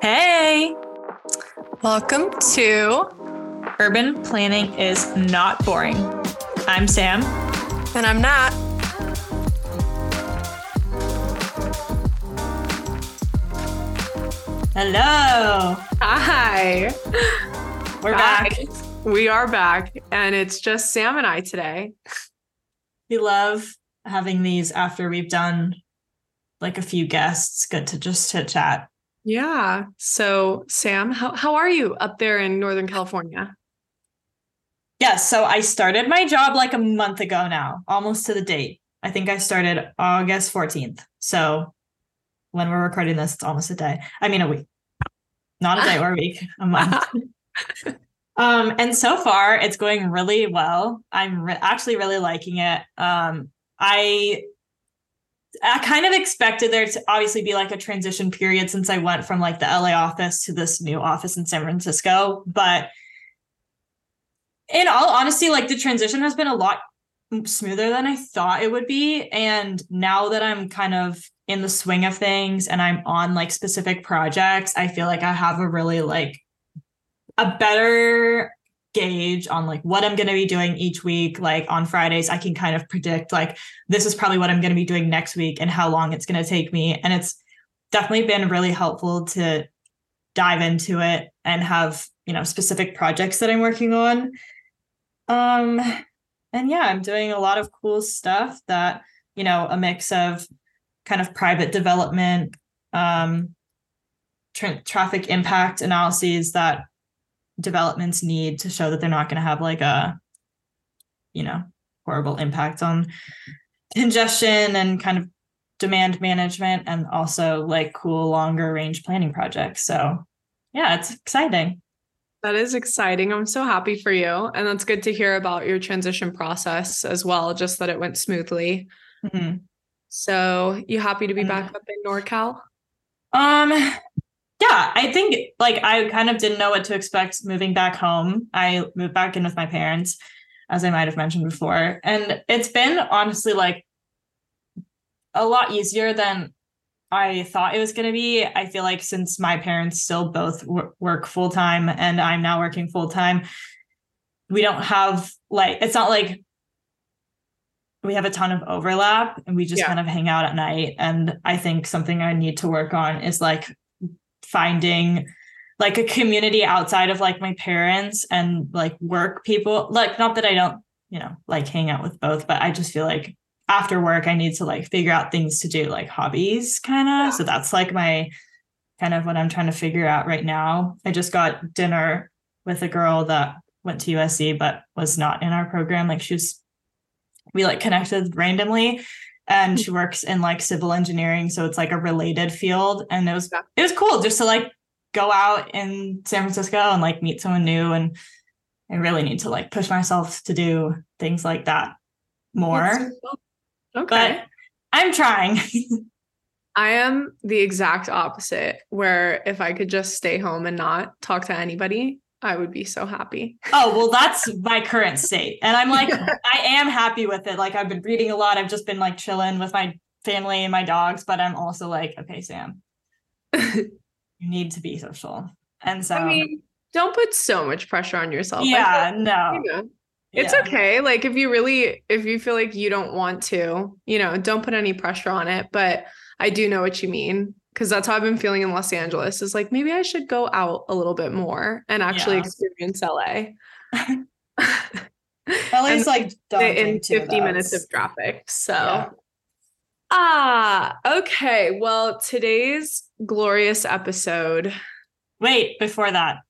Hey, Welcome to, urban planning is not boring. I'm Sam. and I'm not. Hello. Hi. We're Hi. back. We are back, and it's just Sam and I today. We love having these after we've done like a few guests. Good to just chit chat. Yeah. So, Sam, how, how are you up there in Northern California? Yes. So I started my job like a month ago now, almost to the date. I think I started August 14th. So when we're recording this, it's almost a day. I mean, a week. Not a day or a week, a month. um, and so far, it's going really well. I'm re- actually really liking it. Um, I I kind of expected there to obviously be like a transition period since I went from like the LA office to this new office in San Francisco, but in all honesty, like the transition has been a lot smoother than I thought it would be. And now that I'm kind of in the swing of things and I'm on like specific projects, I feel like I have a really like a better gauge on like what I'm going to be doing each week. Like on Fridays, I can kind of predict like this is probably what I'm going to be doing next week and how long it's going to take me. And it's definitely been really helpful to dive into it and have, you know, specific projects that I'm working on. Um and yeah, I'm doing a lot of cool stuff that, you know, a mix of kind of private development, um tra- traffic impact analyses that developments need to show that they're not going to have like a you know horrible impact on congestion and kind of demand management and also like cool longer range planning projects so yeah it's exciting That is exciting. I'm so happy for you. And that's good to hear about your transition process as well, just that it went smoothly. Mhm. So, you happy to be back up in NorCal? um yeah i think like i kind of didn't know what to expect moving back home i moved back in with my parents as i might have mentioned before and it's been honestly like a lot easier than I thought it was going to be. I feel like since my parents still both w- work full time and I'm now working full time, we don't have like, it's not like we have a ton of overlap and we just Yeah. kind of hang out at night. And I think something I need to work on is like finding like a community outside of like my parents and like work people. Like, not that I don't, you know, like hang out with both, but I just feel like after work i need to like figure out things to do like hobbies kind of Yeah. so that's like my kind of what i'm trying to figure out right now i just got dinner with a girl that went to usc but was not in our program like she was we like connected randomly and she works in like civil engineering so it's like a related field and it was Yeah. it was cool just to like go out in san francisco and like meet someone new and i really need to like push myself to do things like that more cool. Okay. but I'm trying. I am the exact opposite, where if I could just stay home and not talk to anybody, I would be so happy. oh, well, that's my current state. And I'm like, I am happy with it. Like, I've been reading a lot. I've just been like chilling with my family and my dogs, but I'm also like, okay, Sam, you need to be social. And so, I mean, don't put so much pressure on yourself. Yeah, no. you know, it's yeah. okay. Like if you really, if you feel like you don't want to, you know, don't put any pressure on it. But I do know what you mean. Cause that's how I've been feeling in Los Angeles is like, maybe I should go out a little bit more and actually Yeah. experience LA. Least like in 50 though. minutes of traffic. So yeah. Ah, okay. Well, today's glorious episode. Wait, before that,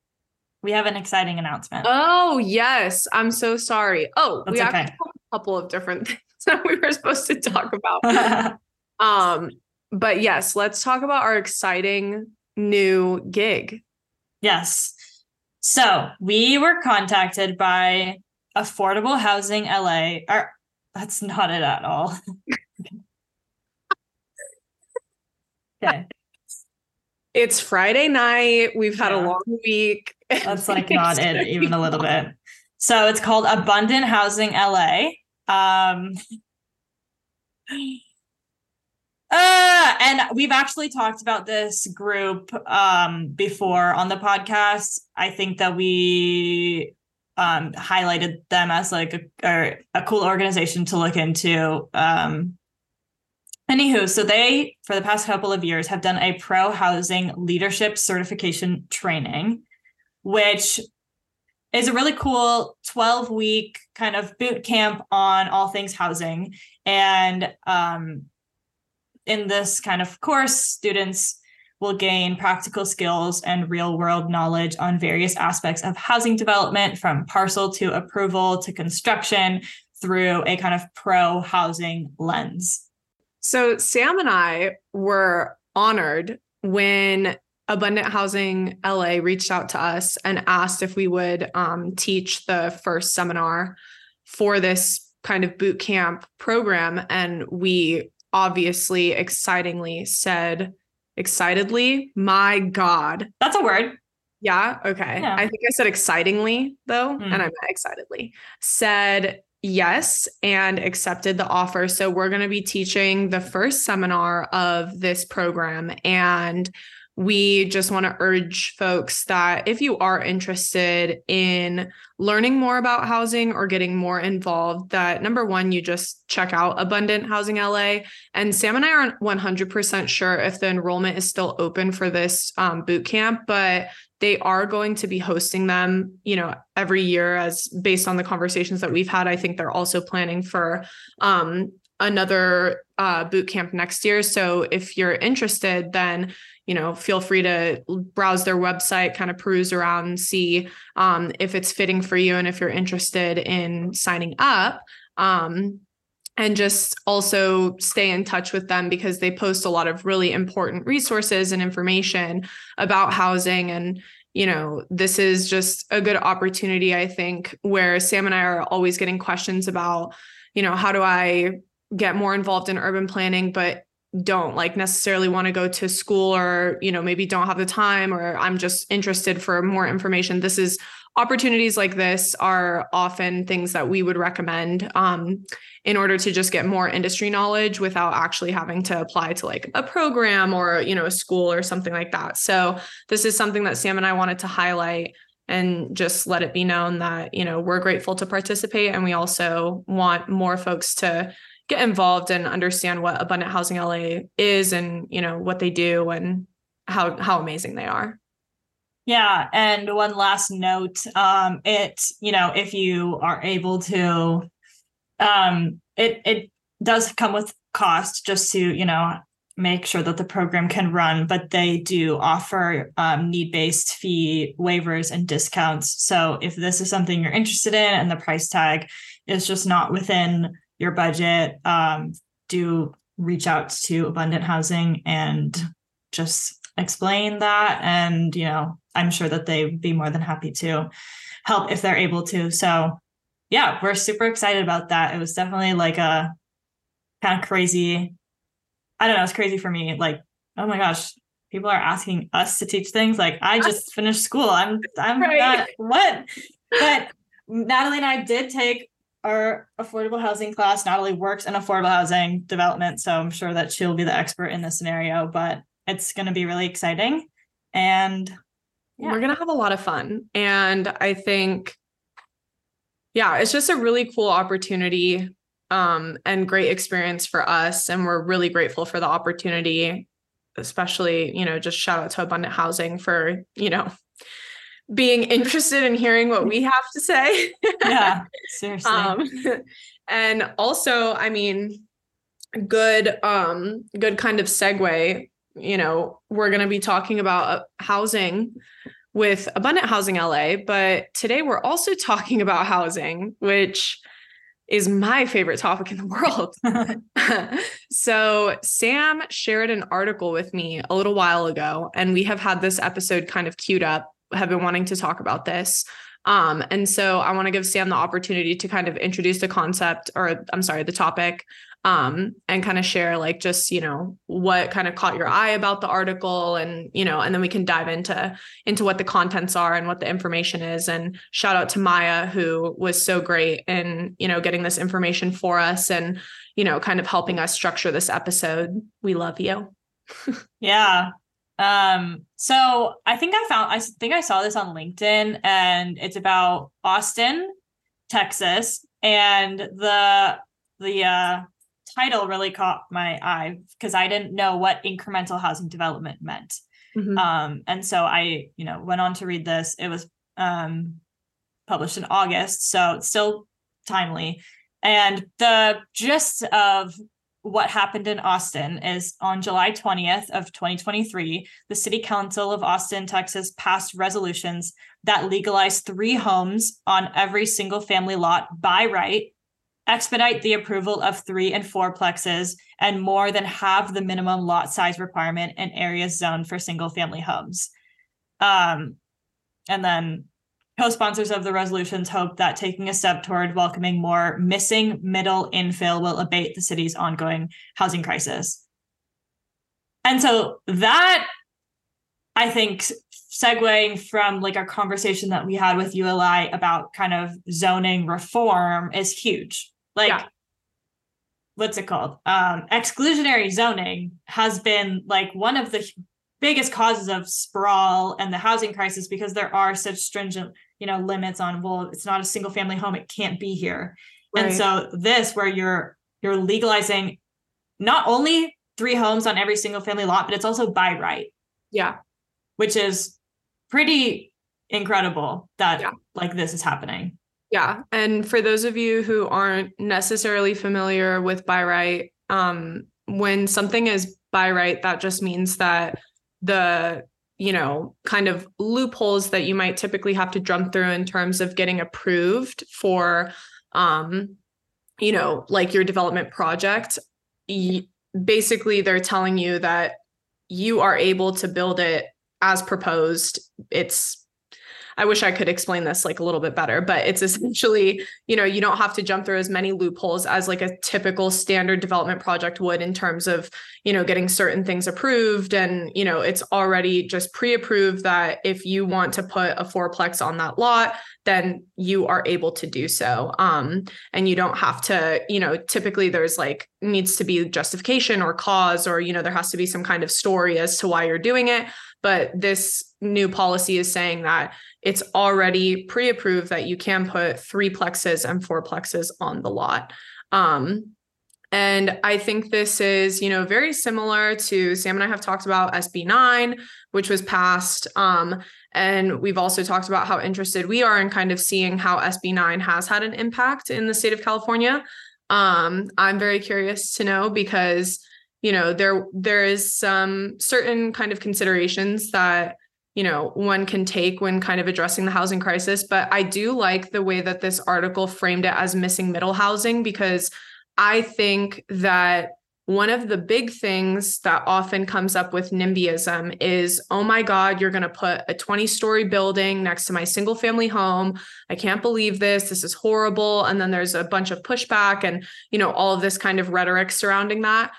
we have an exciting announcement. Oh, yes. I'm so sorry. Oh, we That's actually okay. have a couple of different things that we were supposed to talk about. Um, but yes, let's talk about our exciting new gig. Yes. So we were contacted by Affordable Housing LA. Or that's not it at all. okay. It's Friday night. We've had a long week. That's like not it even a little bit. So it's called Abundant Housing LA. Um uh, and we've actually talked about this group um, before on the podcast. I think that we um, highlighted them as like a, a, cool organization to look into. Um, anywho, so they, for the past couple of years, have done a pro housing leadership certification training, which is a really cool 12 week kind of boot camp on all things housing. And um, in this kind of course, students will gain practical skills and real world knowledge on various aspects of housing development from parcel to approval to construction through a kind of pro housing lens. So, Sam and I were honored when Abundant Housing LA reached out to us and asked if we would um, teach the first seminar for this kind of boot camp program. And we obviously excitingly said, excitedly, my God. That's a word. Yeah. Okay. Yeah. I think I said excitingly though, mm. and I meant excitedly. Said yes and accepted the offer. So we're going to be teaching the first seminar of this program. And we just want to urge folks that if you are interested in learning more about housing or getting more involved, that number one, you just check out Abundant Housing LA. And Sam and I aren't 100% sure if the enrollment is still open for this um, boot camp, but they are going to be hosting them, you know, every year as based on the conversations that we've had. I think they're also planning for um, another uh, boot camp next year. So if you're interested, then you know, feel free to browse their website, kind of peruse around and see um, if it's fitting for you and if you're interested in signing up. Um, and just also stay in touch with them because they post a lot of really important resources and information about housing and you know this is just a good opportunity i think where sam and i are always getting questions about you know how do i get more involved in urban planning but don't like necessarily want to go to school or you know maybe don't have the time or i'm just interested for more information. This is opportunities like this are often things that we would recommend um, in order to just get more industry knowledge without actually having to apply to like a program or you know a school or something like that. So this is something that sam and i wanted to highlight and just let it be known that you know we're grateful to participate and we also want more folks to get involved and understand what abundant housing LA is and you know what they do and how how amazing they are. Yeah, and one last note, um it you know if you are able to um it it does come with cost just to you know make sure that the program can run but they do offer um, need-based fee waivers and discounts so if this is something you're interested in and the price tag is just not within your budget, um, do reach out to Abundant Housing and just explain that. And, you know, I'm sure that they'd be more than happy to help if they're able to. So, yeah, we're super excited about that. It was definitely like a kind of crazy. I don't know, it's crazy for me. Like, oh my gosh, people are asking us to teach things. Like, I just finished school. I'm, I'm right. not, what? But Natalie and I did take our affordable housing class not only works in affordable housing development, so I'm sure that she'll be the expert in this scenario, but it's going to be really exciting. And yeah. we're going to have a lot of fun. And I think, yeah, it's just a really cool opportunity um, and great experience for us. And we're really grateful for the opportunity, especially, you know, just shout out to Abundant Housing for, you know, being interested in hearing what we have to say. yeah, seriously. Um, and also, I mean, good um good kind of segue, you know, we're going to be talking about uh, housing with Abundant Housing LA, but today we're also talking about housing, which is my favorite topic in the world. so, Sam shared an article with me a little while ago, and we have had this episode kind of queued up have been wanting to talk about this. Um, and so I want to give Sam the opportunity to kind of introduce the concept or I'm sorry, the topic, um, and kind of share like just, you know, what kind of caught your eye about the article and, you know, and then we can dive into into what the contents are and what the information is. And shout out to Maya, who was so great in, you know, getting this information for us and, you know, kind of helping us structure this episode. We love you. yeah. Um, so I think I found I think I saw this on LinkedIn and it's about Austin, Texas, and the the uh title really caught my eye because I didn't know what incremental housing development meant. Mm-hmm. Um, and so I, you know, went on to read this. It was um published in August, so it's still timely. And the gist of what happened in Austin is on July 20th of 2023, the City Council of Austin, Texas passed resolutions that legalize three homes on every single family lot by right, expedite the approval of three and four plexes, and more than halve the minimum lot size requirement in areas zoned for single family homes. Um, and then Co-sponsors of the resolutions hope that taking a step toward welcoming more missing middle infill will abate the city's ongoing housing crisis. And so that I think segueing from like our conversation that we had with ULI about kind of zoning reform is huge. Like yeah. what's it called? Um exclusionary zoning has been like one of the biggest causes of sprawl and the housing crisis because there are such stringent you know limits on well it's not a single family home it can't be here. Right. and so this where you're you're legalizing not only three homes on every single family lot but it's also by right. Yeah. Which is pretty incredible that yeah. like this is happening. Yeah. And for those of you who aren't necessarily familiar with by right um when something is by right that just means that the you know kind of loopholes that you might typically have to jump through in terms of getting approved for um you know like your development project. Basically they're telling you that you are able to build it as proposed. It's I wish I could explain this like a little bit better, but it's essentially, you know, you don't have to jump through as many loopholes as like a typical standard development project would in terms of, you know, getting certain things approved. And, you know, it's already just pre approved that if you want to put a fourplex on that lot, then you are able to do so. Um, and you don't have to, you know, typically there's like needs to be justification or cause, or, you know, there has to be some kind of story as to why you're doing it. But this new policy is saying that it's already pre-approved that you can put three plexes and four plexes on the lot. Um, and I think this is, you know, very similar to Sam and I have talked about SB9, which was passed. Um, and we've also talked about how interested we are in kind of seeing how SB9 has had an impact in the state of California. Um, I'm very curious to know because, you know, there there is some certain kind of considerations that you know one can take when kind of addressing the housing crisis but i do like the way that this article framed it as missing middle housing because i think that one of the big things that often comes up with nimbyism is oh my god you're going to put a 20 story building next to my single family home. I can't believe this. This is horrible. And then there's a bunch of pushback and you know all of this kind of rhetoric surrounding that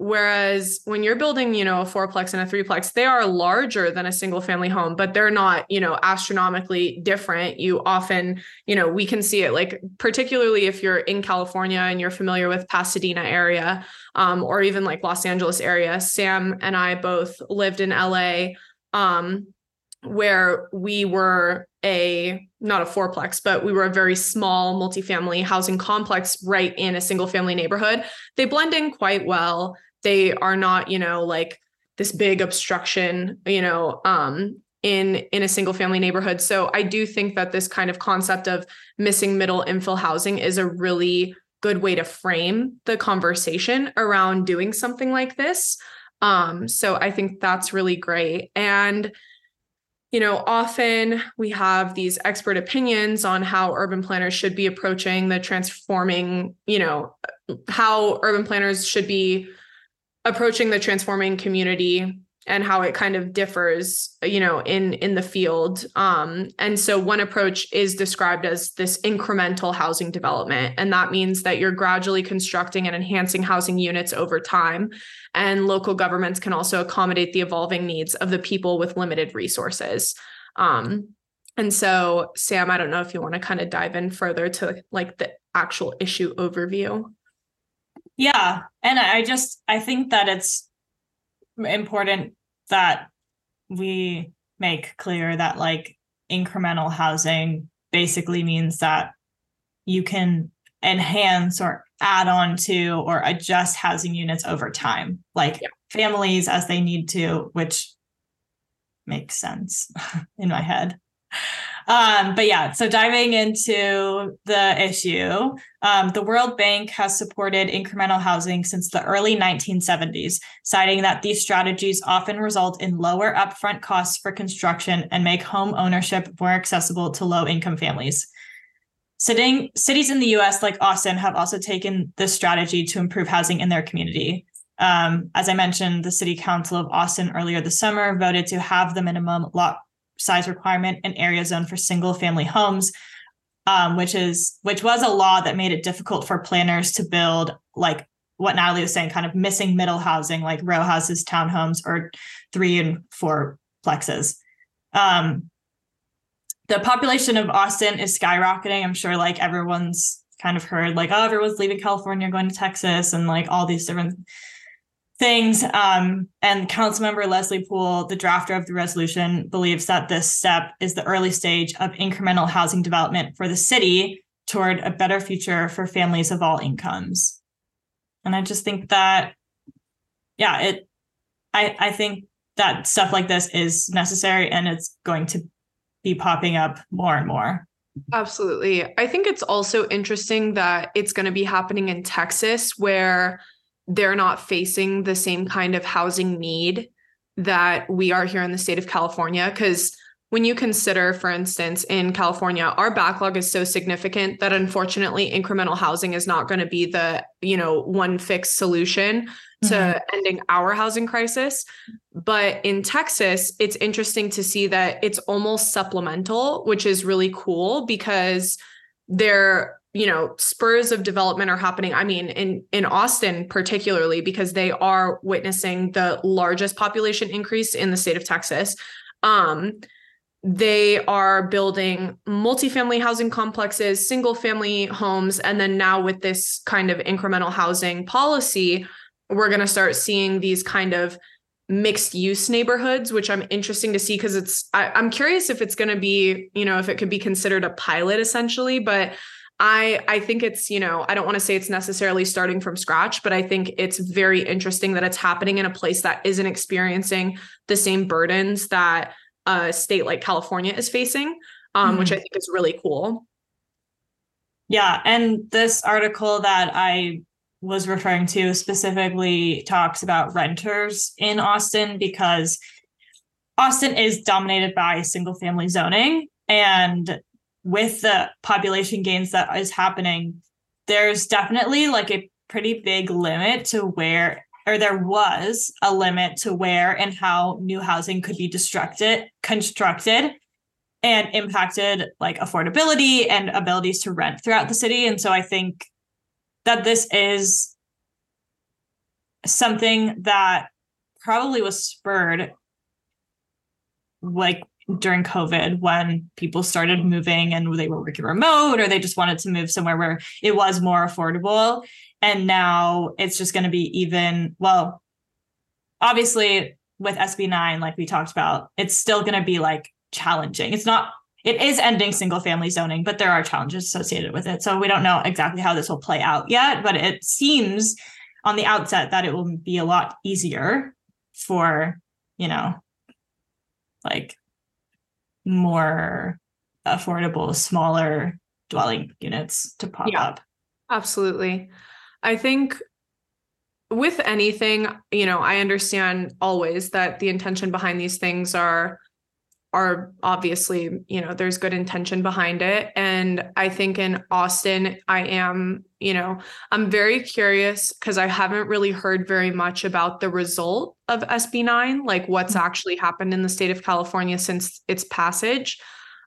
Whereas when you're building, you know, a fourplex and a threeplex, they are larger than a single family home, but they're not, you know, astronomically different. You often, you know, we can see it like, particularly if you're in California and you're familiar with Pasadena area, um, or even like Los Angeles area. Sam and I both lived in LA, um, where we were a not a fourplex, but we were a very small multifamily housing complex right in a single family neighborhood. They blend in quite well they are not you know like this big obstruction you know um in in a single family neighborhood. So i do think that this kind of concept of missing middle infill housing is a really good way to frame the conversation around doing something like this. Um so i think that's really great. And you know often we have these expert opinions on how urban planners should be approaching the transforming you know how urban planners should be approaching the transforming community and how it kind of differs you know in in the field. Um, and so one approach is described as this incremental housing development. And that means that you're gradually constructing and enhancing housing units over time. And local governments can also accommodate the evolving needs of the people with limited resources. Um, and so sam i don't know if you want to kind of dive in further to like the actual issue overview yeah. And I just, I think that it's important that we make clear that like incremental housing basically means that you can enhance or add on to or adjust housing units over time, like yeah. families as they need to, which makes sense in my head. Um, but yeah, so diving into the issue, um, the World Bank has supported incremental housing since the early 1970s, citing that these strategies often result in lower upfront costs for construction and make home ownership more accessible to low income families. Sitting, cities in the US, like Austin, halve also taken this strategy to improve housing in their community. Um, as I mentioned, the City Council of Austin earlier this summer voted to have the minimum lot size requirement and area zone for single family homes, um, which is which was a law that made it difficult for planners to build like what Natalie was saying, kind of missing middle housing like row houses, townhomes, or three and four plexes. Um, the population of Austin is skyrocketing. I'm sure like everyone's kind of heard like, oh, everyone's leaving California, going to Texas, and like all these different things. Um, and Councilmember Leslie Pool, the drafter of the resolution, believes that this step is the early stage of incremental housing development for the city toward a better future for families of all incomes. And I just think that, yeah, it, I, I think that stuff like this is necessary and it's going to be popping up more and more. Absolutely. I think it's also interesting that it's going to be happening in Texas where they're not facing the same kind of housing need that we are here in the state of California. Because when you consider, for instance, in California, our backlog is so significant that unfortunately incremental housing is not going to be the, you know, one fixed solution to mm-hmm. ending our housing crisis. But in Texas, it's interesting to see that it's almost supplemental, which is really cool because they're you know spurs of development are happening i mean in in austin particularly because they are witnessing the largest population increase in the state of texas. Um they are building multifamily housing complexes single family homes and then now with this kind of incremental housing policy we're going to start seeing these kind of mixed use neighborhoods which i'm interesting to see because it's I, i'm curious if it's going to be you know if it could be considered a pilot essentially but I I think it's, you know, I don't want to say it's necessarily starting from scratch, but I think it's very interesting that it's happening in a place that isn't experiencing the same burdens that a state like California is facing, um, mm-hmm. which I think is really cool. Yeah, and this article that I was referring to specifically talks about renters in Austin because Austin is dominated by single family zoning and with the population gains that is happening, there's definitely like a pretty big limit to where or there was a limit to where and how new housing could be constructed constructed and impacted like affordability and abilities to rent throughout the city. And so i think that this is something that probably was spurred like during COVID when people started moving and they were working remote or they just wanted to move somewhere where it was more affordable. And now it's just going to be even, well, obviously with SB9, like we talked about, it's still going to be like challenging. It's not, it is ending single family zoning, but there are challenges associated with it. So we don't know exactly how this will play out yet, but it seems on the outset that it will be a lot easier for, you know, like more affordable, smaller dwelling units to pop yeah, up. Absolutely. I think with anything, you know, I understand always that the intention behind these things are are obviously, you know, there's good intention behind it. And I think in Austin, I am, you know, I'm very curious because I haven't really heard very much about the result of SB9, like what's mm-hmm. actually happened in the state of California since its passage.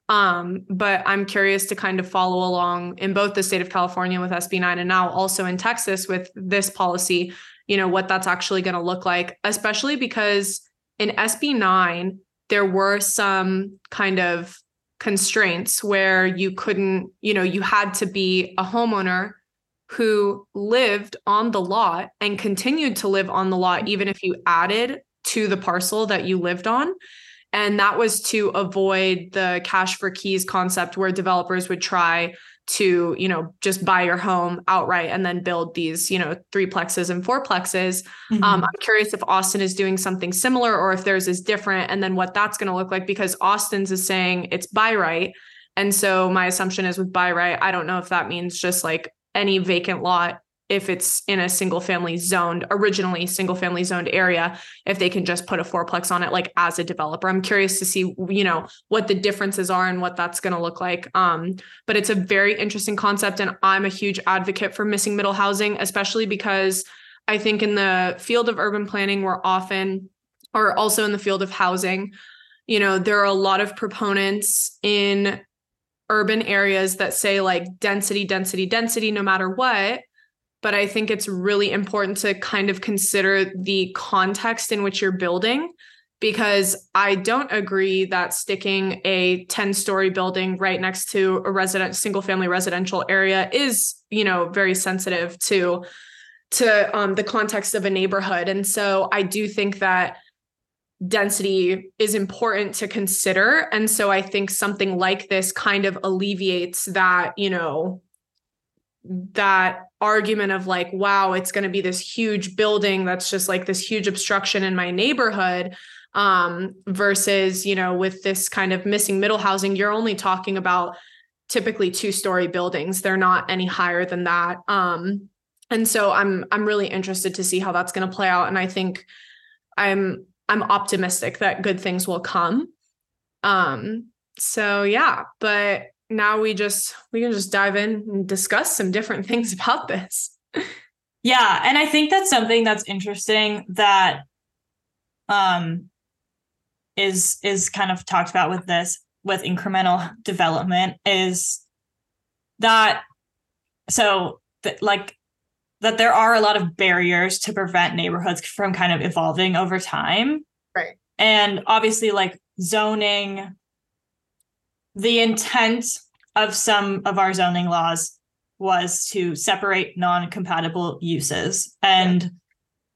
Um, but I'm curious to kind of follow along in both the state of California with SB9 and now also in Texas with this policy, you know, what that's actually going to look like, especially because in SB9, there were some kind of constraints where you couldn't, you know, you had to be a homeowner who lived on the lot and continued to live on the lot, even if you added to the parcel that you lived on. And that was to avoid the cash for keys concept where developers would try to, you know, just buy your home outright and then build these, you know, three plexes and four plexes. Mhm. Um, I'm curious if Austin is doing something similar or if theirs is different and then what that's going to look like because Austin's is saying it's by right. And so my assumption is with by right, I don't know if that means just like any vacant lot if it's in a single family zoned originally single family zoned area if they can just put a fourplex on it like as a developer. I'm curious to see you know what the differences are and what that's going to look like. Um but it's a very interesting concept and i'm a huge advocate for missing middle housing especially because i think in the field of urban planning we're often or also in the field of housing you know there are a lot of proponents in urban areas that say like density density density no matter what but I think it's really important to kind of consider the context in which you're building because I don't agree that sticking a 10 story building right next to a resident single family residential area is, you know, very sensitive to to um, the context of a neighborhood. And so I do think that density is important to consider. And so I think something like this kind of alleviates that, you know, that argument of like, wow, it's going to be this huge building that's just like this huge obstruction in my neighborhood. Um, versus, you know, with this kind of missing middle housing, you're only talking about typically two story buildings. They're not any higher than that. Um, and so I'm I'm really interested to see how that's going to play out. And I think I'm I'm optimistic that good things will come. Um, so yeah, but now we just we can just dive in and discuss some different things about this. Yeah, and I think that's something that's interesting that um is is kind of talked about with this with incremental development is that so that like that there are a lot of barriers to prevent neighborhoods from kind of evolving over time. Right. And obviously like zoning the intent of some of our zoning laws was to separate non-compatible uses. And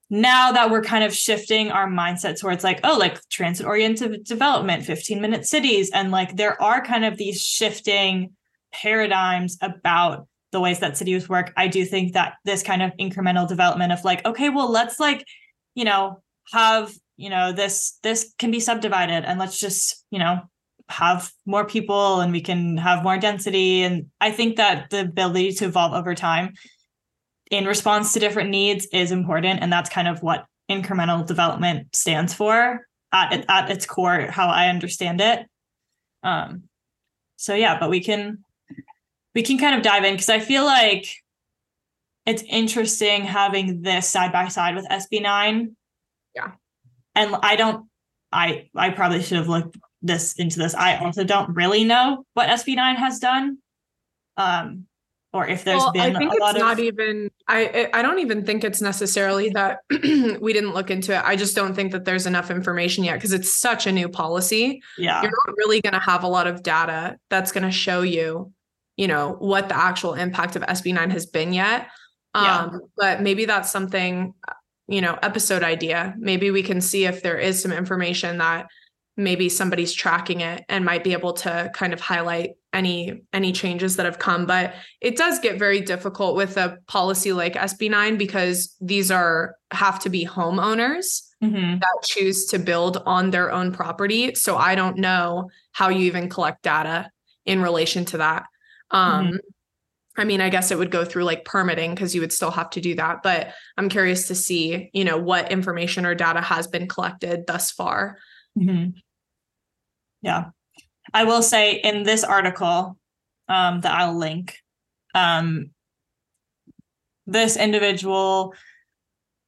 now that we're kind of shifting our mindset towards like oh like transit oriented development 15 minute cities and like there are kind of these shifting paradigms about the ways that cities work i do think that this kind of incremental development of like okay well let's like you know have you know this this can be subdivided and let's just you know have more people and we can have more density. And i think that the ability to evolve over time in response to different needs is important. And that's kind of what incremental development stands for at, at its core how i understand it. Um so yeah but we can we can kind of dive in because i feel like it's interesting having this side by side with sb9 Yeah. and i don't i i probably should have looked this into this i also don't really know what sb9 has done um or if there's well, been I think a lot it's not of even I I don't even think it's necessarily that we didn't look into it. I just don't think that there's enough information yet because it's such a new policy. yeah You're not really going to have a lot of data that's going to show you, you know, what the actual impact of SB9 has been yet. Yeah. Um, but maybe that's something, you know, episode idea. Maybe we can see if there is some information that maybe somebody's tracking it and might be able to kind of highlight any any changes that have come. But it does get very difficult with a policy like SB9 because these are have to be homeowners Mhm. that choose to build on their own property. So I don't know how you even collect data in relation to that. Um I mean I guess it would go through like permitting because you would still have to do that. But I'm curious to see you know what information or data has been collected thus far. Mhm. Yeah. I will say in this article um, that I'll link, um, this individual,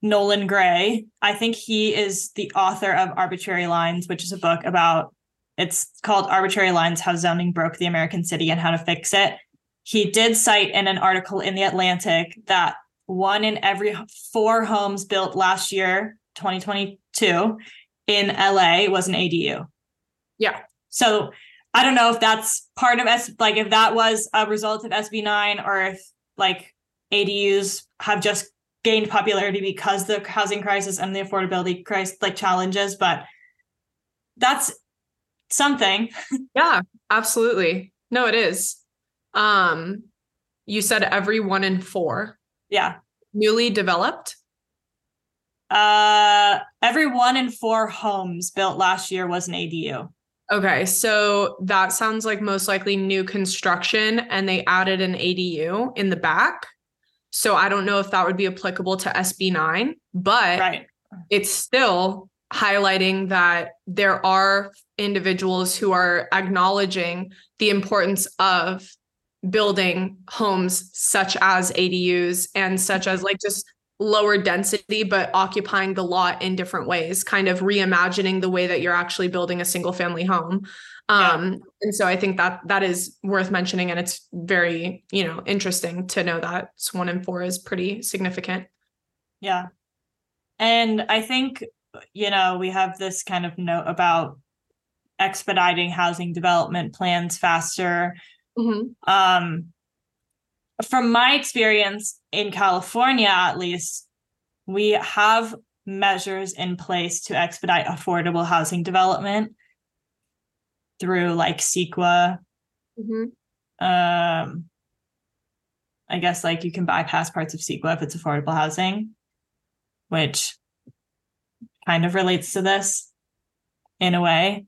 Nolan Gray, I think he is the author of Arbitrary Lines, which is a book about it's called Arbitrary Lines How Zoning Broke the American City and How to Fix It. He did cite in an article in the Atlantic that one in every four homes built last year, 2022, in LA was an ADU. Yeah. So I don't know if that's part of S like if that was a result of SB9 or if like ADUs have just gained popularity because the housing crisis and the affordability crisis like challenges, but that's something. Yeah, absolutely. No, it is. Um, you said every one in four. Yeah. Newly developed? Uh every one in four homes built last year was an ADU. Okay, so that sounds like most likely new construction and they added an ADU in the back. So I don't know if that would be applicable to SB9, but Right. it's still highlighting that there are individuals who are acknowledging the importance of building homes such as ADUs and such as like just lower density but occupying the lot in different ways kind of reimagining the way that you're actually building a single family home Yeah. um and so i think that that is worth mentioning and it's very you know interesting to know that it's one in four is pretty significant Yeah. And I think, you know, we have this kind of note about expediting housing development plans faster. Um, from my experience in California, at least, we have measures in place to expedite affordable housing development through like CEQA. Mhm. Um, I guess like you can bypass parts of CEQA if it's affordable housing, which kind of relates to this in a way.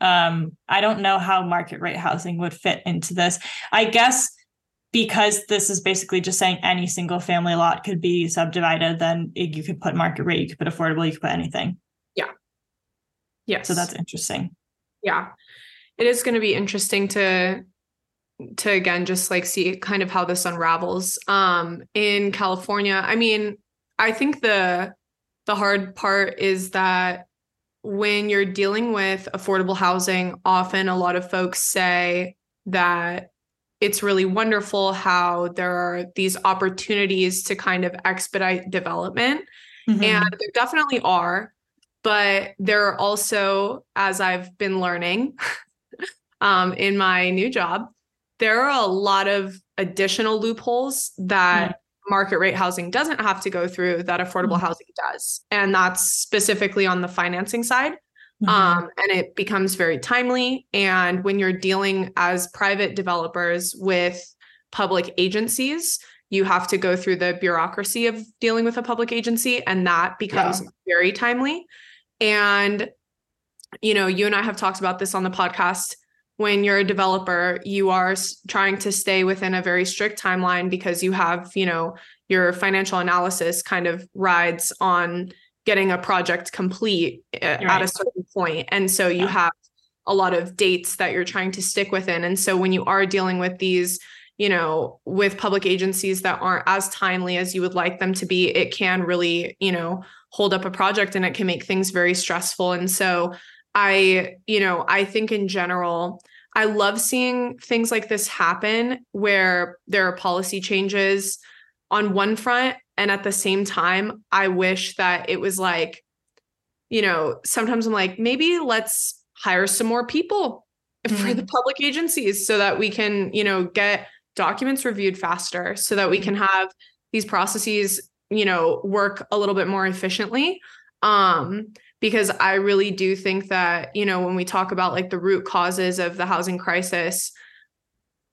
Um, I don't know how market rate housing would fit into this. I guess because this is basically just saying any single family lot could be subdivided, then you could put market rate, you could put affordable, you could put anything. Yeah. Yes So that's interesting. yeah it is going to be interesting to to again just like see kind of how this unravels um in california i mean i think the the hard part is that when you're dealing with affordable housing often a lot of folks say that it's really wonderful how there are these opportunities to kind of expedite development Mhm. and there definitely are but there are also as i've been learning um, in my new job there are a lot of additional loopholes that market rate housing doesn't have to go through that affordable Mhm. housing does and that's specifically on the financing side Mhm. um, and it becomes very timely. And when you're dealing as private developers with public agencies, you have to go through the bureaucracy of dealing with a public agency, and that becomes very timely. And, you know, you and I have talked about this on the podcast. When you're a developer, you are trying to stay within a very strict timeline because you have, you know, your financial analysis kind of rides on getting a project complete uh, at a certain point. And so you Yeah. have a lot of dates that you're trying to stick within. And so when you are dealing with these, you know, with public agencies that aren't as timely as you would like them to be, it can really, you know, hold up a project and it can make things very stressful. And so I, you know, I think in general, I love seeing things like this happen where there are policy changes on one front and at the same time i wish that it was like you know sometimes i'm like maybe let's hire some more people for the public agencies so that we can you know get documents reviewed faster so that we can have these processes you know work a little bit more efficiently. Um because i really do think that you know when we talk about like the root causes of the housing crisis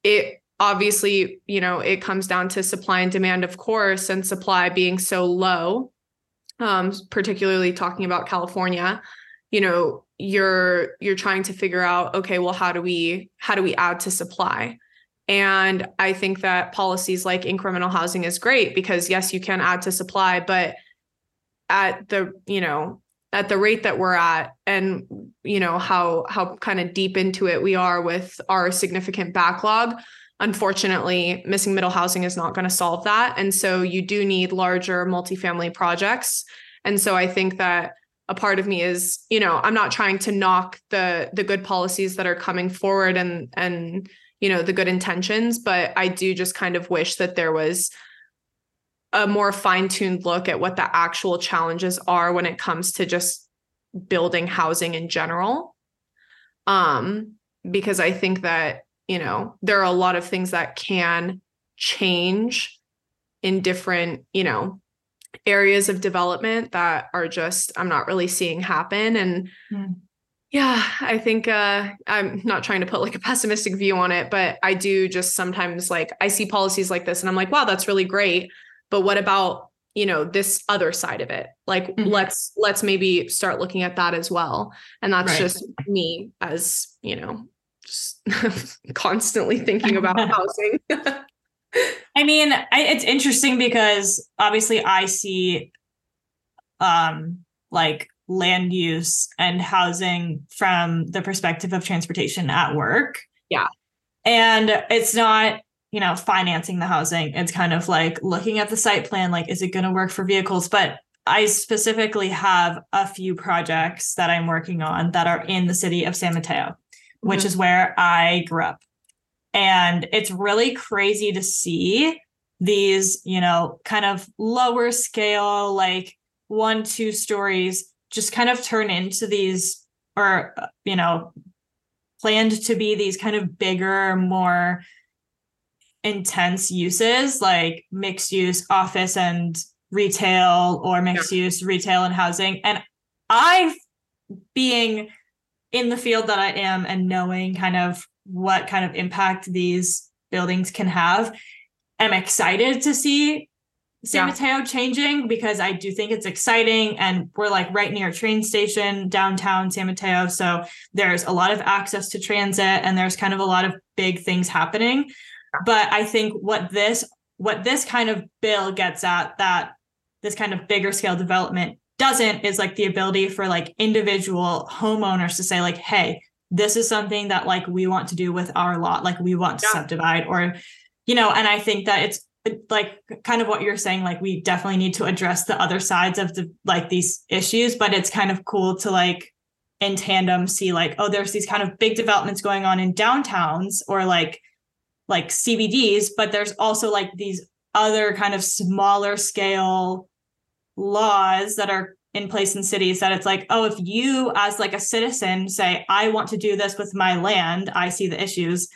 it obviously you know it comes down to supply and demand of course and supply being so low um particularly talking about california you know you're you're trying to figure out okay well how do we how do we add to supply? And i think that policies like incremental housing is great because yes you can add to supply but at the you know at the rate that we're at and you know how how kind of deep into it we are with our significant backlog unfortunately missing middle housing is not going to solve that and so you do need larger multifamily projects. And so i think that a part of me is you know i'm not trying to knock the the good policies that are coming forward and and you know the good intentions but i do just kind of wish that there was a more fine-tuned look at what the actual challenges are when it comes to just building housing in general. Um because i think that you know there are a lot of things that can change in different you know areas of development that are just I'm not really seeing happen and Mm. yeah, I think uh I'm not trying to put like a pessimistic view on it, but I do just sometimes like I see policies like this and I'm like, wow, that's really great, but what about, you know, this other side of it? Like Mhm. let's let's maybe start looking at that as well. And that's Right. just me as, you know, just constantly thinking about housing. I mean, I, it's interesting because obviously I see um like land use and housing from the perspective of transportation at work. Yeah. And it's not, you know, financing the housing. It's kind of like looking at the site plan like is it going to work for vehicles? But I specifically have a few projects that I'm working on that are in the city of San Mateo, which Mhm. is where I grew up. And it's really crazy to see these, you know, kind of lower scale, like one, two stories just kind of turn into these, or, you know, planned to be these kind of bigger, more intense uses like mixed use office and retail or mixed use retail and housing. And I, being in the field that I am and knowing kind of what kind of impact these buildings can have, I'm excited to see San Yeah. Mateo changing because I do think it's exciting and we're like right near a train station downtown San Mateo. So there's a lot of access to transit and there's kind of a lot of big things happening. But I think what this what this kind of bill gets at that this kind of bigger scale development doesn't is like the ability for like individual homeowners to say like hey this is something that like we want to do with our lot like we want to Yeah. subdivide or you know and i think that it's uh, like kind of what you're saying like we definitely need to address the other sides of the like these issues but it's kind of cool to like in tandem see like oh there's these kind of big developments going on in downtowns or like like CBDs but there's also like these other kind of smaller scale laws that are in place in cities that it's like oh if you as like a citizen say i want to do this with my land i see the issues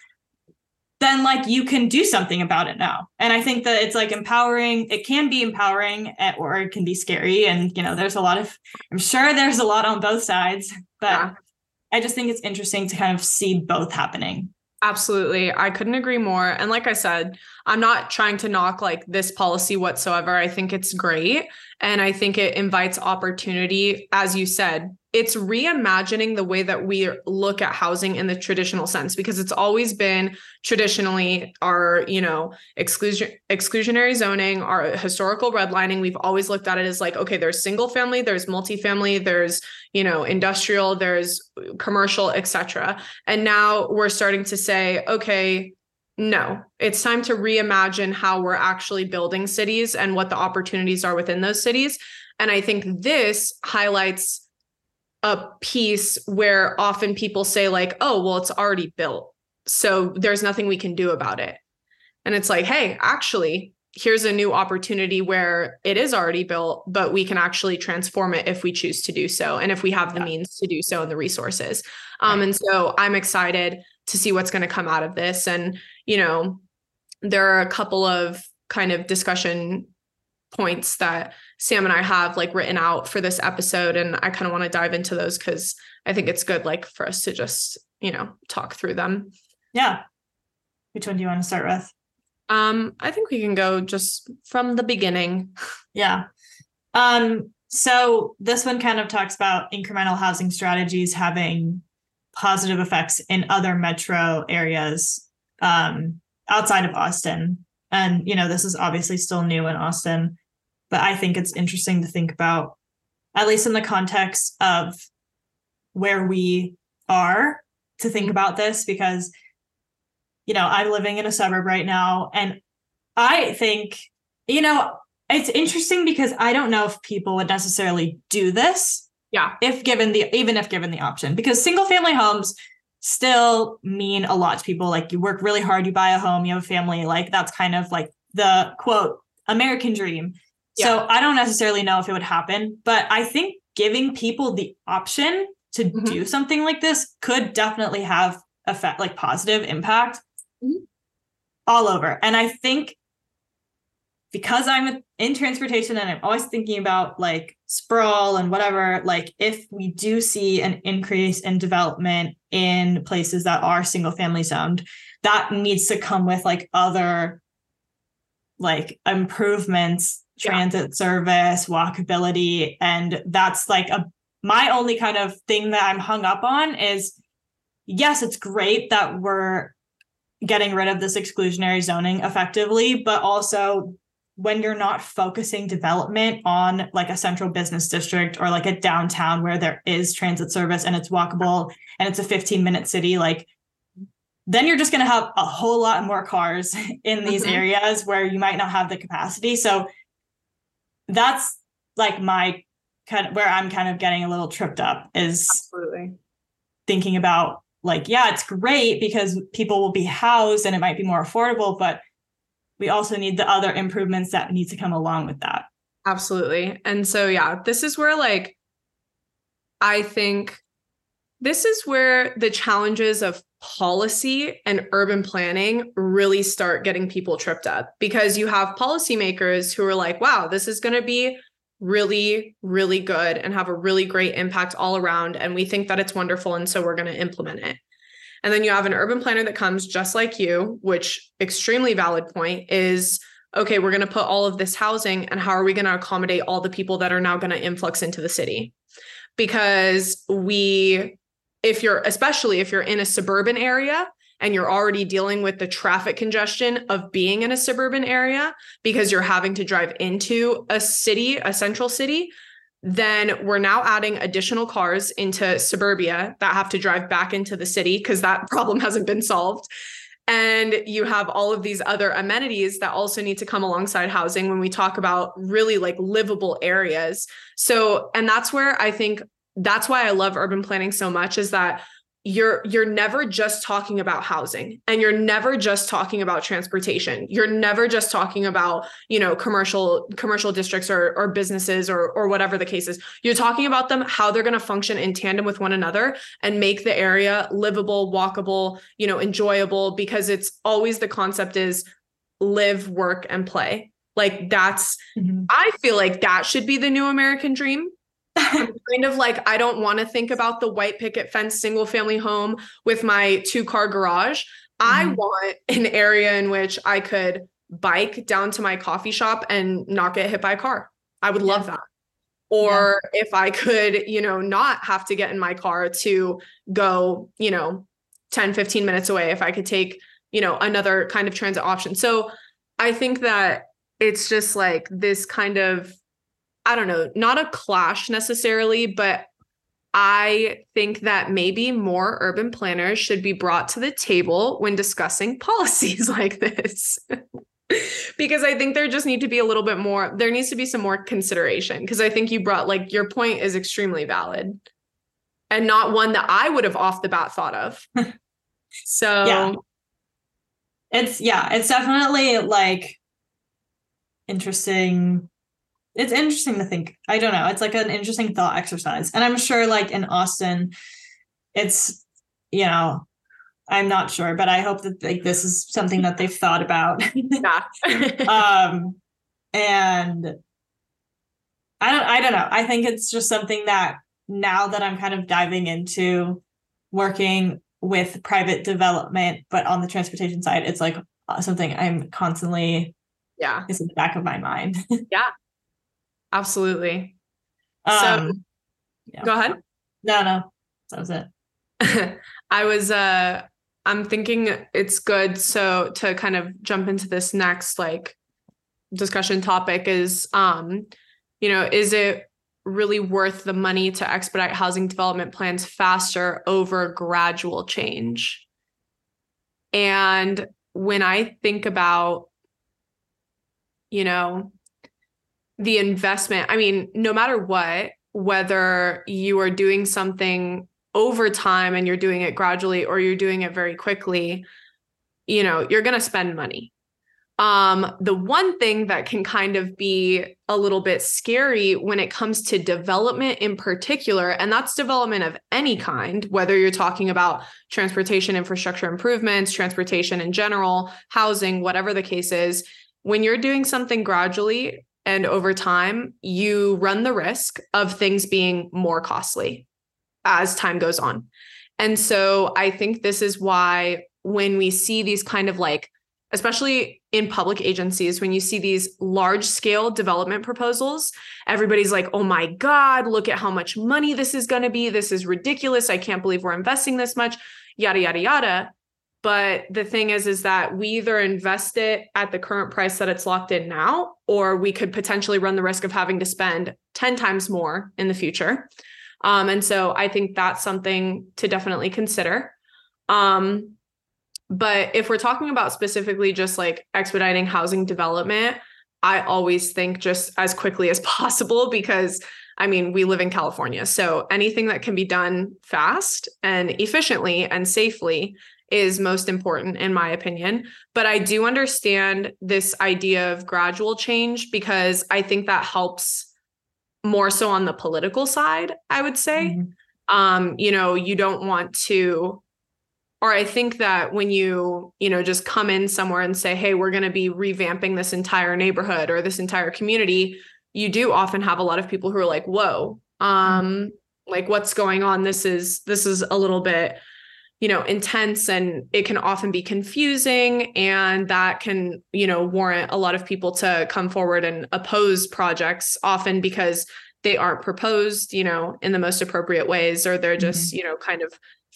then like you can do something about it now. And i think that it's like empowering it can be empowering eh, or it can be scary. And you know there's a lot of i'm sure there's a lot on both sides but Yeah. i just think it's interesting to kind of see both happening Absolutely. I couldn't agree more. And like I said, I'm not trying to knock like this policy whatsoever. I think it's great. And I think it invites opportunity. As you said, it's reimagining the way that we look at housing in the traditional sense because it's always been traditionally our, you know, exclusion exclusionary zoning, our historical redlining. We've always looked at it as like, okay, there's single family, there's multifamily, there's, you know, industrial, there's commercial, etc. And now we're starting to say, okay, no, it's time to reimagine how we're actually building cities and what the opportunities are within those cities. And I think this highlights a piece where often people say, like, oh, well, it's already built. So there's nothing we can do about it. And it's like, hey, actually, here's a new opportunity where it is already built, but we can actually transform it if we choose to do so. And if we have the Yeah. means to do so and the resources. Um, Right. and so I'm excited to see what's going to come out of this. And, you know, there are a couple of kind of discussion points that Sam and I have like written out for this episode. And I kind of want to dive into those because I think it's good, like, for us to just, you know, talk through them. yeah which one do you want to start with Um, I think we can go just from the beginning. Yeah. Um, so this one kind of talks about incremental housing strategies having positive effects in other metro areas um, outside of Austin. And, you know, this is obviously still new in Austin, but I think it's interesting to think about, at least in the context of where we are, to think mm-hmm. about this because, you know, I'm living in a suburb right now. And I think, you know, it's interesting because I don't know if people would necessarily do this Yeah. if given the even if given the option because single family homes still mean a lot to people like you work really hard you buy a home you have a family like that's kind of like the quote american dream so i don't necessarily know if it would happen but i think giving people the option to Mhm. do something like this could definitely have effect like positive impact Mhm. all over and i think because I'm in transportation and I'm always thinking about like sprawl and whatever, like if we do see an increase in development in places that are single family zoned, that needs to come with like other like improvements, yeah. Transit service, walkability. And that's like a my only kind of thing that I'm hung up on is yes, it's great that we're getting rid of this exclusionary zoning effectively, but also when you're not focusing development on like a central business district or like a downtown where there is transit service and it's walkable and it's a 15 minute city like then you're just going to have a whole lot more cars in these mm-hmm. areas where you might not have the capacity so that's like my kind of where i'm kind of getting a little tripped up is absolutely thinking about like yeah it's great because people will be housed and it might be more affordable but we also need the other improvements that need to come along with that. Absolutely. And so, yeah, this is where, like, I think this is where the challenges of policy and urban planning really start getting people tripped up because you have policymakers who are like, wow, this is going to be really, really good and have a really great impact all around. And we think that it's wonderful. And so we're going to implement it. And then you have an urban planner that comes just like you, which extremely valid point is okay, we're going to put all of this housing and how are we going to accommodate all the people that are now going to influx into the city? Because we if you're especially if you're in a suburban area and you're already dealing with the traffic congestion of being in a suburban area because you're having to drive into a city, a central city, then we're now adding additional cars into suburbia that have to drive back into the city because that problem hasn't been solved. And you have all of these other amenities that also need to come alongside housing when we talk about really like livable areas. So, and that's where I think that's why I love urban planning so much is that you're you're never just talking about housing and you're never just talking about transportation. You're never just talking about you know commercial commercial districts or or businesses or or whatever the case is. You're talking about them how they're going to function in tandem with one another and make the area livable walkable you know enjoyable because it's always the concept is live work and play. Like that's mm-hmm. i feel like that should be the new american dream kind of like I don't want to think about the white picket fence single family home with my two car garage. Mm-hmm. I want an area in which I could bike down to my coffee shop and not get hit by a car. I would love yeah. that. Or yeah. if I could, you know, not have to get in my car to go, you know, 10, 15 minutes away, if I could take, you know, another kind of transit option. So I think that it's just like this kind of I don't know, not a clash necessarily, but I think that maybe more urban planners should be brought to the table when discussing policies like this. because I think there just need to be a little bit more, there needs to be some more consideration. Because I think you brought, like, your point is extremely valid and not one that I would have off the bat thought of. so, yeah. It's, yeah, it's definitely like interesting it's interesting to think. I don't know. It's like an interesting thought exercise. And I'm sure like in Austin, it's, you know, I'm not sure, but I hope that like this is something that they've thought about. Yeah. um and I don't I don't know. I think it's just something that now that I'm kind of diving into working with private development, but on the transportation side, it's like something I'm constantly yeah is in the back of my mind. yeah. Absolutely. Um, so yeah. go ahead. No, no, that was it. I was uh I'm thinking it's good so to kind of jump into this next like discussion topic is um you know is it really worth the money to expedite housing development plans faster over gradual change and when i think about you know the investment, I mean, no matter what, whether you are doing something over time and you're doing it gradually or you're doing it very quickly, you know, you're going to spend money. Um, the one thing that can kind of be a little bit scary when it comes to development in particular, and that's development of any kind, whether you're talking about transportation infrastructure improvements, transportation in general, housing, whatever the case is, when you're doing something gradually and over time, you run the risk of things being more costly as time goes on. And so I think this is why when we see these kind of like, especially in public agencies, when you see these large scale development proposals, everybody's like, oh my God, look at how much money this is going to be. This is ridiculous. I can't believe we're investing this much, yada, yada, yada. But the thing is, is that we either invest it at the current price that it's locked in now, or we could potentially run the risk of having to spend 10 times more in the future. Um, and so I think that's something to definitely consider. Um, but if we're talking about specifically just like expediting housing development, I always think just as quickly as possible because I mean, we live in California. So anything that can be done fast and efficiently and safely is most important, in my opinion. But I do understand this idea of gradual change because I think that helps more so on the political side, I would say. Mm-hmm. Um, you know, you don't want to or I think that when you, you know, just come in somewhere and say, "Hey, we're going to be revamping this entire neighborhood or this entire community," you do often have a lot of people who are like, "Whoa, um, mm-hmm. like what's going on? This is this is a little bit you know intense and it can often be confusing and that can you know warrant a lot of people to come forward and oppose projects often because they aren't proposed you know in the most appropriate ways or they're just mm-hmm. you know kind of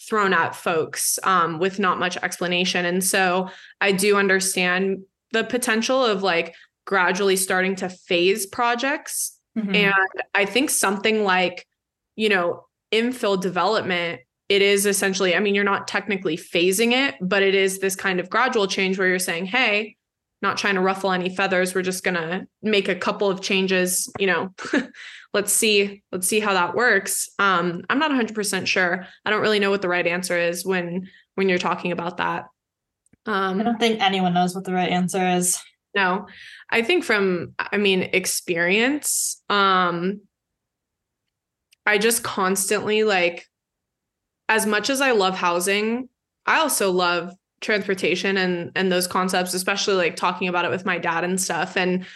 thrown at folks um, with not much explanation and so i do understand the potential of like gradually starting to phase projects mm-hmm. and i think something like you know infill development it is essentially, I mean, you're not technically phasing it, but it is this kind of gradual change where you're saying, hey, not trying to ruffle any feathers. We're just going to make a couple of changes, you know, let's see, let's see how that works. Um, I'm not 100% sure. I don't really know what the right answer is when, when you're talking about that. Um, I don't think anyone knows what the right answer is. No, I think from, I mean, experience, um, I just constantly like as much as I love housing, I also love transportation and and those concepts, especially like talking about it with my dad and stuff. And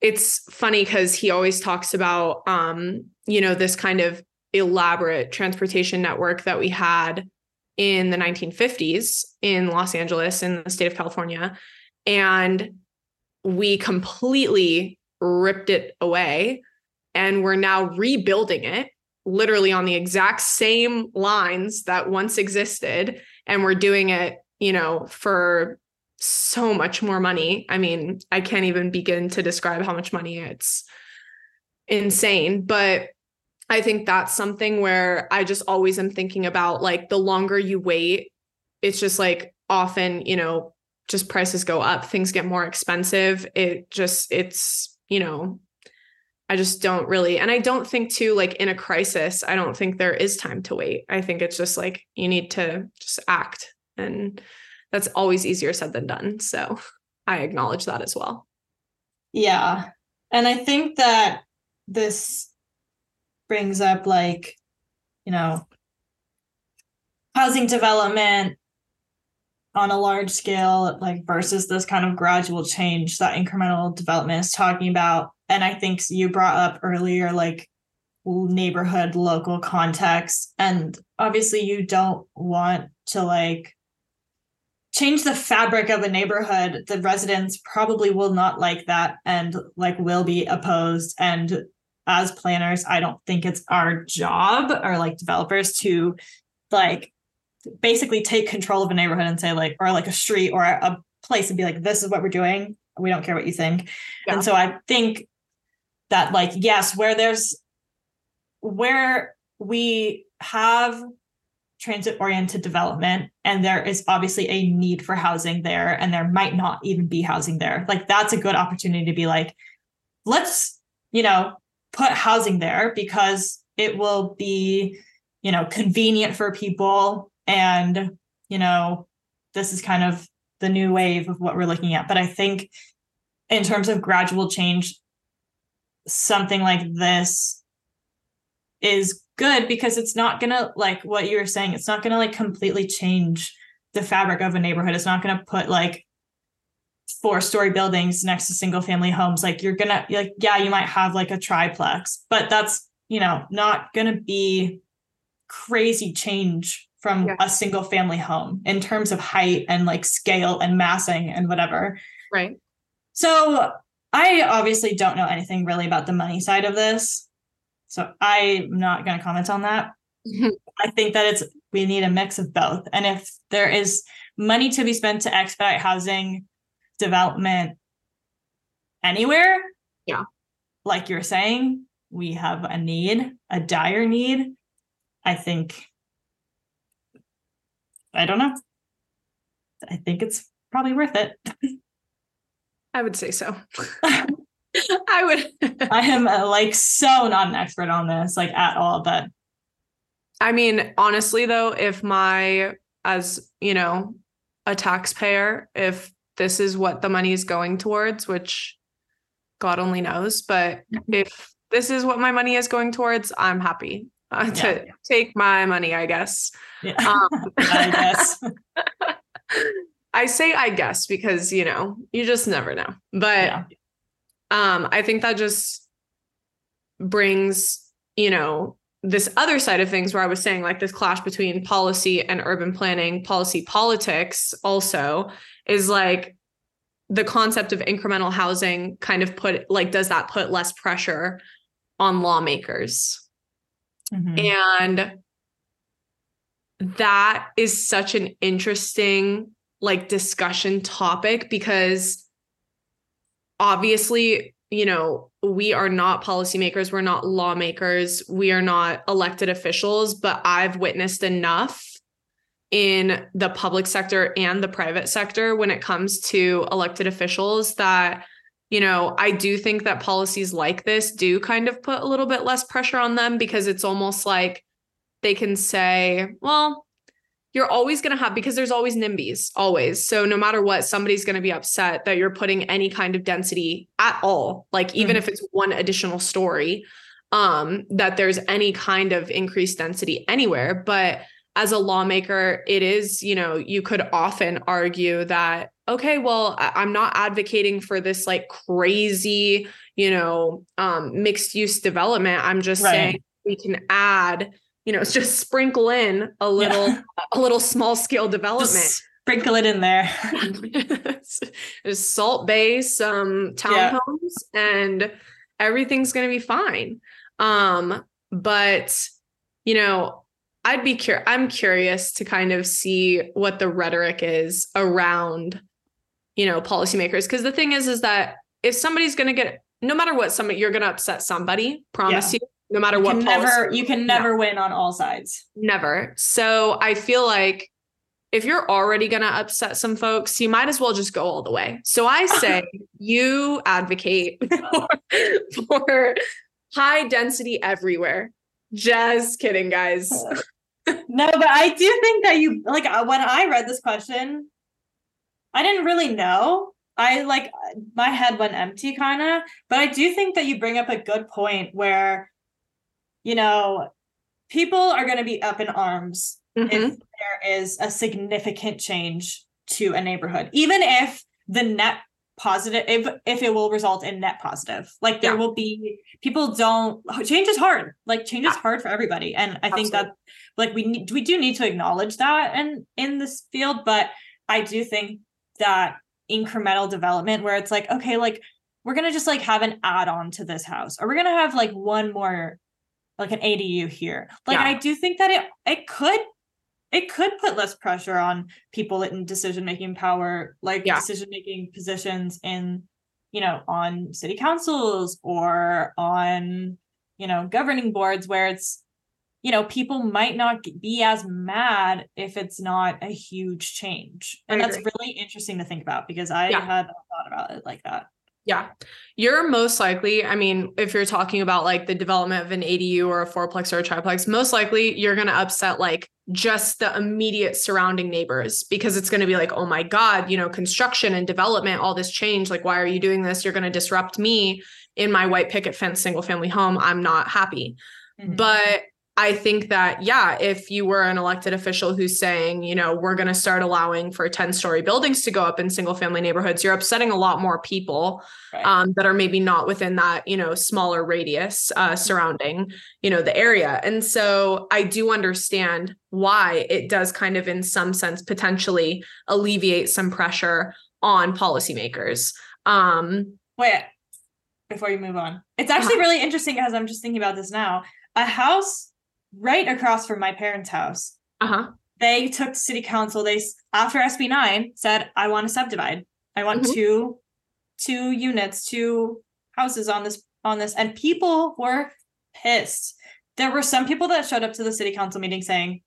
it's funny because he always talks about um, you know, this kind of elaborate transportation network that we had in the 1950s in Los Angeles in the state of California. And we completely ripped it away and we're now rebuilding it literally on the exact same lines that once existed and we're doing it you know for so much more money. I mean i can't even begin to describe how much money it's insane but i think that's something where i just always am thinking about like the longer you wait it's just like often you know just prices go up things get more expensive. It just it's you know I just don't really, and I don't think too, like in a crisis, I don't think there is time to wait. I think it's just like you need to just act. And that's always easier said than done. So I acknowledge that as well. Yeah. And I think that this brings up like, you know, housing development on a large scale, like versus this kind of gradual change that incremental development is talking about and I think you brought up earlier, like neighborhood, local context. And obviously, you don't want to like change the fabric of a neighborhood. The residents probably will not like that and like will be opposed. And as planners, I don't think it's our job or like developers to like basically take control of a neighborhood and say like or like a street or a place and be like this is what we're doing we don't care what you think yeah. and so i think that like yes where there's where we have transit oriented development and there is obviously a need for housing there and there might not even be housing there like that's a good opportunity to be like let's you know put housing there because it will be you know convenient for people and you know this is kind of the new wave of what we're looking at. But i think in terms of gradual change something like this is good because it's not gonna like what you were saying it's not gonna like completely change the fabric of a neighborhood it's not gonna put like four story buildings next to single family homes like you're gonna like yeah you might have like a triplex but that's you know not gonna be crazy change from Yeah. a single family home in terms of height and like scale and massing and whatever Right. so I obviously don't know anything really about the money side of this. So I'm not going to comment on that. I think that it's we need a mix of both. And if there is money to be spent to expedite housing development anywhere, Yeah. like you're saying, we have a need, a dire need. I think I don't know. I think it's probably worth it. I would say so. I would. I am uh, like so not an expert on this, like at all, but I mean, honestly, though, if my, as you know, a taxpayer, if this is what the money is going towards, which God only knows, but if this is what my money is going towards, I'm happy uh, to take my money, I guess. yeah, Um, I guess. I say I guess because, you know, you just never know. But Yeah. um I think that just brings, you know, this other side of things where I was saying like this clash between policy and urban planning, policy politics also is like the concept of incremental housing kind of put like does that put less pressure on lawmakers? Mhm. And that is such an interesting like discussion topic because obviously, you know, we are not policymakers, we're not lawmakers, we are not elected officials, but I've witnessed enough in the public sector and the private sector when it comes to elected officials that you know, I do think that policies like this do kind of put a little bit less pressure on them because it's almost like they can say, well, you're always going to have, because there's always NIMBYs, always. So no matter what, somebody's going to be upset that you're putting any kind of density at all, like even Mhm. if it's one additional story, um, that there's any kind of increased density anywhere. But as a lawmaker, it is, you know, you could often argue that, okay, well, I'm not advocating for this like crazy, you know, um, mixed use development. I'm just Right. saying we can add, you know, it's just sprinkle in a little, a little small scale development. Just sprinkle it in there. Just salt base, um, Yeah. townhomes, and everything's gonna be fine. Um, but you know, I'd be curious. I'm curious to kind of see what the rhetoric is around, you know, policymakers. Because the thing is, is that if somebody's gonna get, no matter what, somebody you're gonna upset somebody. Promise you. No matter You what. can never you can never win on all sides. Never. So I feel like if you're already going to upset some folks, you might as well just go all the way. So I say you advocate for, for high density everywhere. Just kidding, guys. No, but I do think that you like uh, when I read this question, I didn't really know. I like my head went empty kind of, but I do think that you bring up a good point where you know, people are going to be up in arms Mhm. if there is a significant change to a neighborhood, even if the net positive, if if it will result in net positive. Like there Yeah. will be people don't change is hard. Like change is Yeah. hard for everybody, and I think that like we need we do need to acknowledge that and in this field, but I do think that incremental development where it's like okay, like we're gonna just like have an add-on to this house, or we're gonna have like one more like an ADU here. Like Yeah. I do think that it it could it could put less pressure on people in decision making power, like Yeah. decision making positions in, you know, on city councils or on, you know, governing boards where it's, you know, people might not be as mad if it's not a huge change. And that's really interesting to think about because I Yeah. had thought about it like that. Yeah. You're most likely, I mean, if you're talking about like the development of an ADU or a fourplex or a triplex, most likely you're going to upset like just the immediate surrounding neighbors because it's going to be like, oh my God, you know, construction and development, all this change. Like, why are you doing this? You're going to disrupt me in my white picket fence single family home. I'm not happy. Mhm. But I think that, yeah, if you were an elected official who's saying, you know, we're going to start allowing for 10 story buildings to go up in single family neighborhoods, you're upsetting a lot more people right. um, that are maybe not within that, you know, smaller radius uh, surrounding, you know, the area. And so I do understand why it does kind of, in some sense, potentially alleviate some pressure on policymakers. Um, Wait, before you move on, it's actually uh-huh. really interesting as I'm just thinking about this now. A house right across from my parents' house. Uh-huh. They took city council. They after SB nine said, "I want to subdivide. I want mm-hmm. two, two units, two houses on this on this." And people were pissed. There were some people that showed up to the city council meeting saying,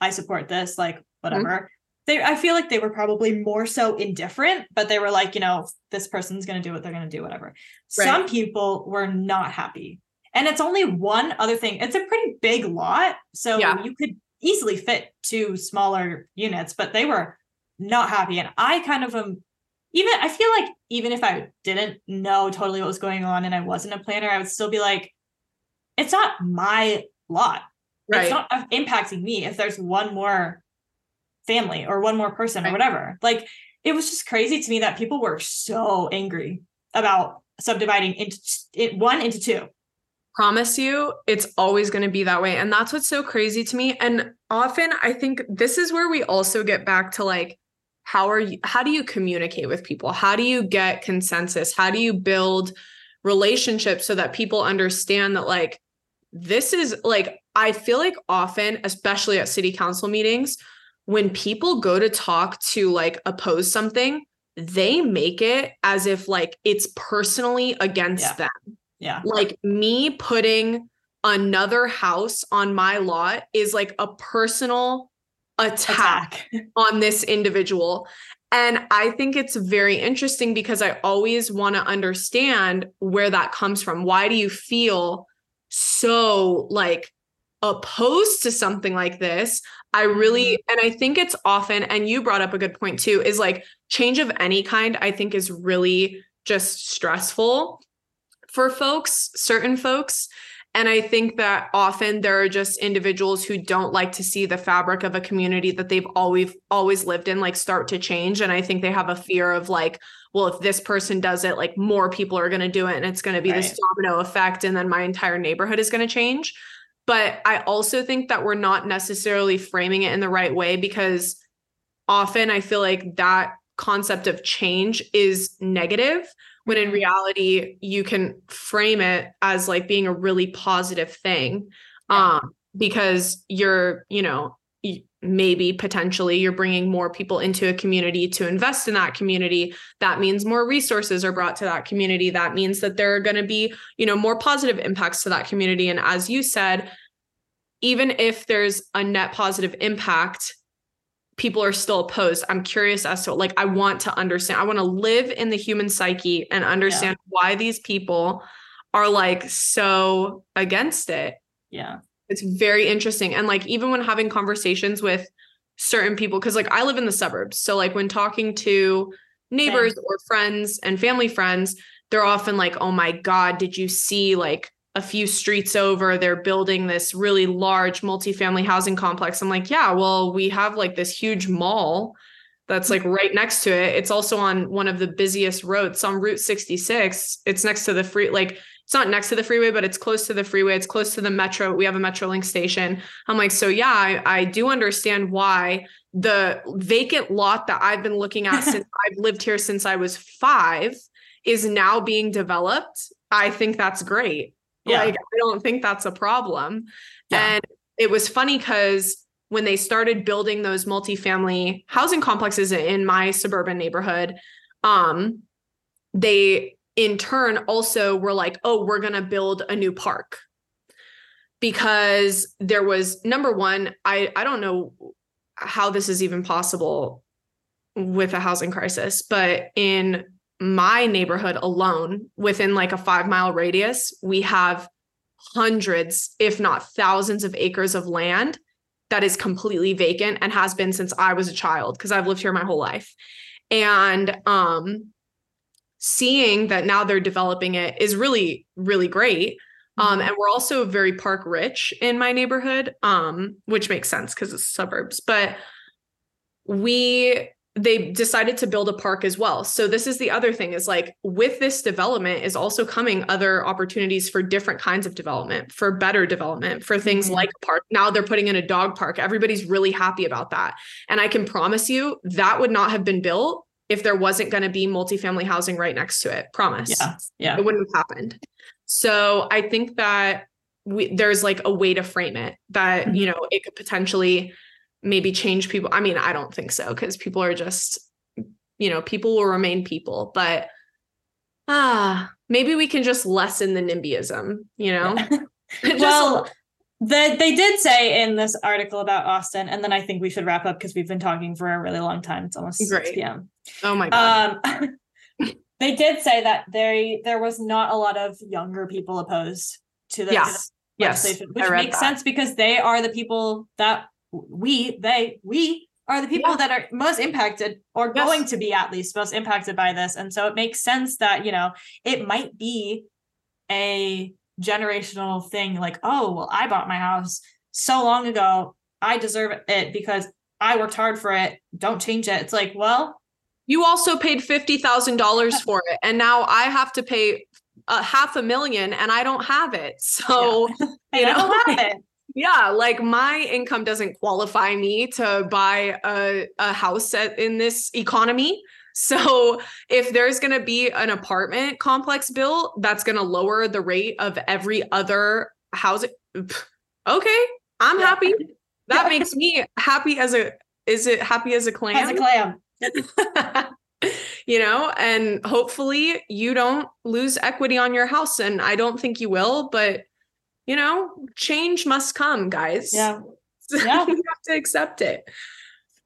"I support this." Like whatever. Mm-hmm. They, I feel like they were probably more so indifferent, but they were like, you know, this person's going to do what they're going to do, whatever. Right. Some people were not happy and it's only one other thing. It's a pretty big lot. So yeah. you could easily fit two smaller units, but they were not happy. And I kind of am even I feel like even if I didn't know totally what was going on and I wasn't a planner, I would still be like, it's not my lot. Right. It's not uh, impacting me if there's one more family or one more person right. or whatever. Like it was just crazy to me that people were so angry about subdividing into one into two promise you it's always going to be that way. And that's what's so crazy to me. And often i think this is where we also get back to like how are you how do you communicate with people? How do you get consensus? How do you build relationships so that people understand that like this is like i feel like often especially at city council meetings when people go to talk to like oppose something they make it as if like it's personally against yeah. them yeah. Like me putting another house on my lot is like a personal attack, attack. on this individual. And I think it's very interesting because I always want to understand where that comes from. Why do you feel so like opposed to something like this? I really, mm-hmm. and I think it's often, and you brought up a good point too, is like change of any kind, I think is really just stressful for folks, certain folks. And I think that often there are just individuals who don't like to see the fabric of a community that they've always always lived in like start to change. And I think they have a fear of like, well, if this person does it, like more people are going to do it and it's going to be right. this domino effect. And then my entire neighborhood is going to change. But I also think that we're not necessarily framing it in the right way because often I feel like that concept of change is negative when in reality you can frame it as like being a really positive thing um because you're you know maybe potentially you're bringing more people into a community to invest in that community. That means more resources are brought to that community. That means that there are going to be you know more positive impacts to that community. And as you said even if there's a net positive impact people are still opposed. I'm curious as to like I want to understand. I want to live in the human psyche and understand yeah. why these people are like so against it. Yeah. It's very interesting. And like even when having conversations with certain people cuz like I live in the suburbs. So like when talking to neighbors Same. or friends and family friends, they're often like, "Oh my god, did you see like a few streets over they're building this really large multifamily housing complex. I'm like yeah well we have like this huge mall that's like right next to it. It's also on one of the busiest roads. On route 66 it's next to the free like it's not next to the freeway but it's close to the freeway. It's close to the metro. We have a metrolink station. I'm like so yeah i, I do understand why the vacant lot that i've been looking at since i've lived here since i was five is now being developed. I think that's great yeah. Like, I don't think that's a problem. Yeah. And it was funny because when they started building those multifamily housing complexes in my suburban neighborhood, um, they in turn also were like, oh, we're going to build a new park. Because there was number one, I, I don't know how this is even possible with a housing crisis, but in my neighborhood alone, within like a five mile radius, we have hundreds, if not thousands, of acres of land that is completely vacant and has been since I was a child because I've lived here my whole life. And um, seeing that now they're developing it is really, really great. Um, and we're also very park rich in my neighborhood, um, which makes sense because it's suburbs. But we they decided to build a park as well. So this is the other thing is like with this development is also coming other opportunities for different kinds of development, for better development, for things mm-hmm. like a park. Now they're putting in a dog park. Everybody's really happy about that. And I can promise you that would not have been built if there wasn't going to be multifamily housing right next to it. Promise. Yeah. Yeah. It wouldn't have happened. So I think that we there's like a way to frame it that, mm-hmm. you know, it could potentially maybe change people. I mean, I don't think so because people are just, you know, people will remain people, but ah, maybe we can just lessen the NIMBYism, you know? well, the, they did say in this article about Austin, and then I think we should wrap up because we've been talking for a really long time. It's almost Great. 6 p.m. Oh my god. Um, they did say that they, there was not a lot of younger people opposed to the, yes. legislation, yes. which makes that. sense because they are the people that we, they, we are the people yeah. that are most impacted or yes. going to be at least most impacted by this. And so it makes sense that, you know, it might be a generational thing like, oh, well, I bought my house so long ago. I deserve it because I worked hard for it. Don't change it. It's like, well, you also paid $50,000 for it. And now I have to pay a half a million and I don't have it. So, yeah. you know, have it. Yeah, like my income doesn't qualify me to buy a, a house at, in this economy. So if there's going to be an apartment complex built, that's going to lower the rate of every other housing. Okay, I'm yeah. happy. That makes me happy as a is it happy as a clam? As a clam. you know, and hopefully you don't lose equity on your house and I don't think you will, but you know, change must come, guys. Yeah. Yeah. you have to accept it.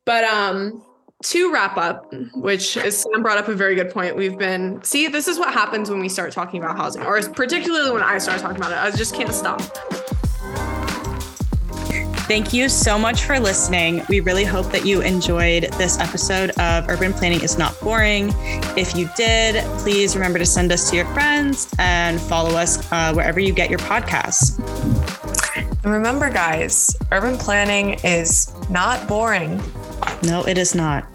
But um to wrap up, which is Sam brought up a very good point. We've been see, this is what happens when we start talking about housing, or particularly when I start talking about it. I just can't stop. Thank you so much for listening. We really hope that you enjoyed this episode of Urban Planning is Not Boring. If you did, please remember to send us to your friends and follow us uh, wherever you get your podcasts. And remember, guys, urban planning is not boring. No, it is not.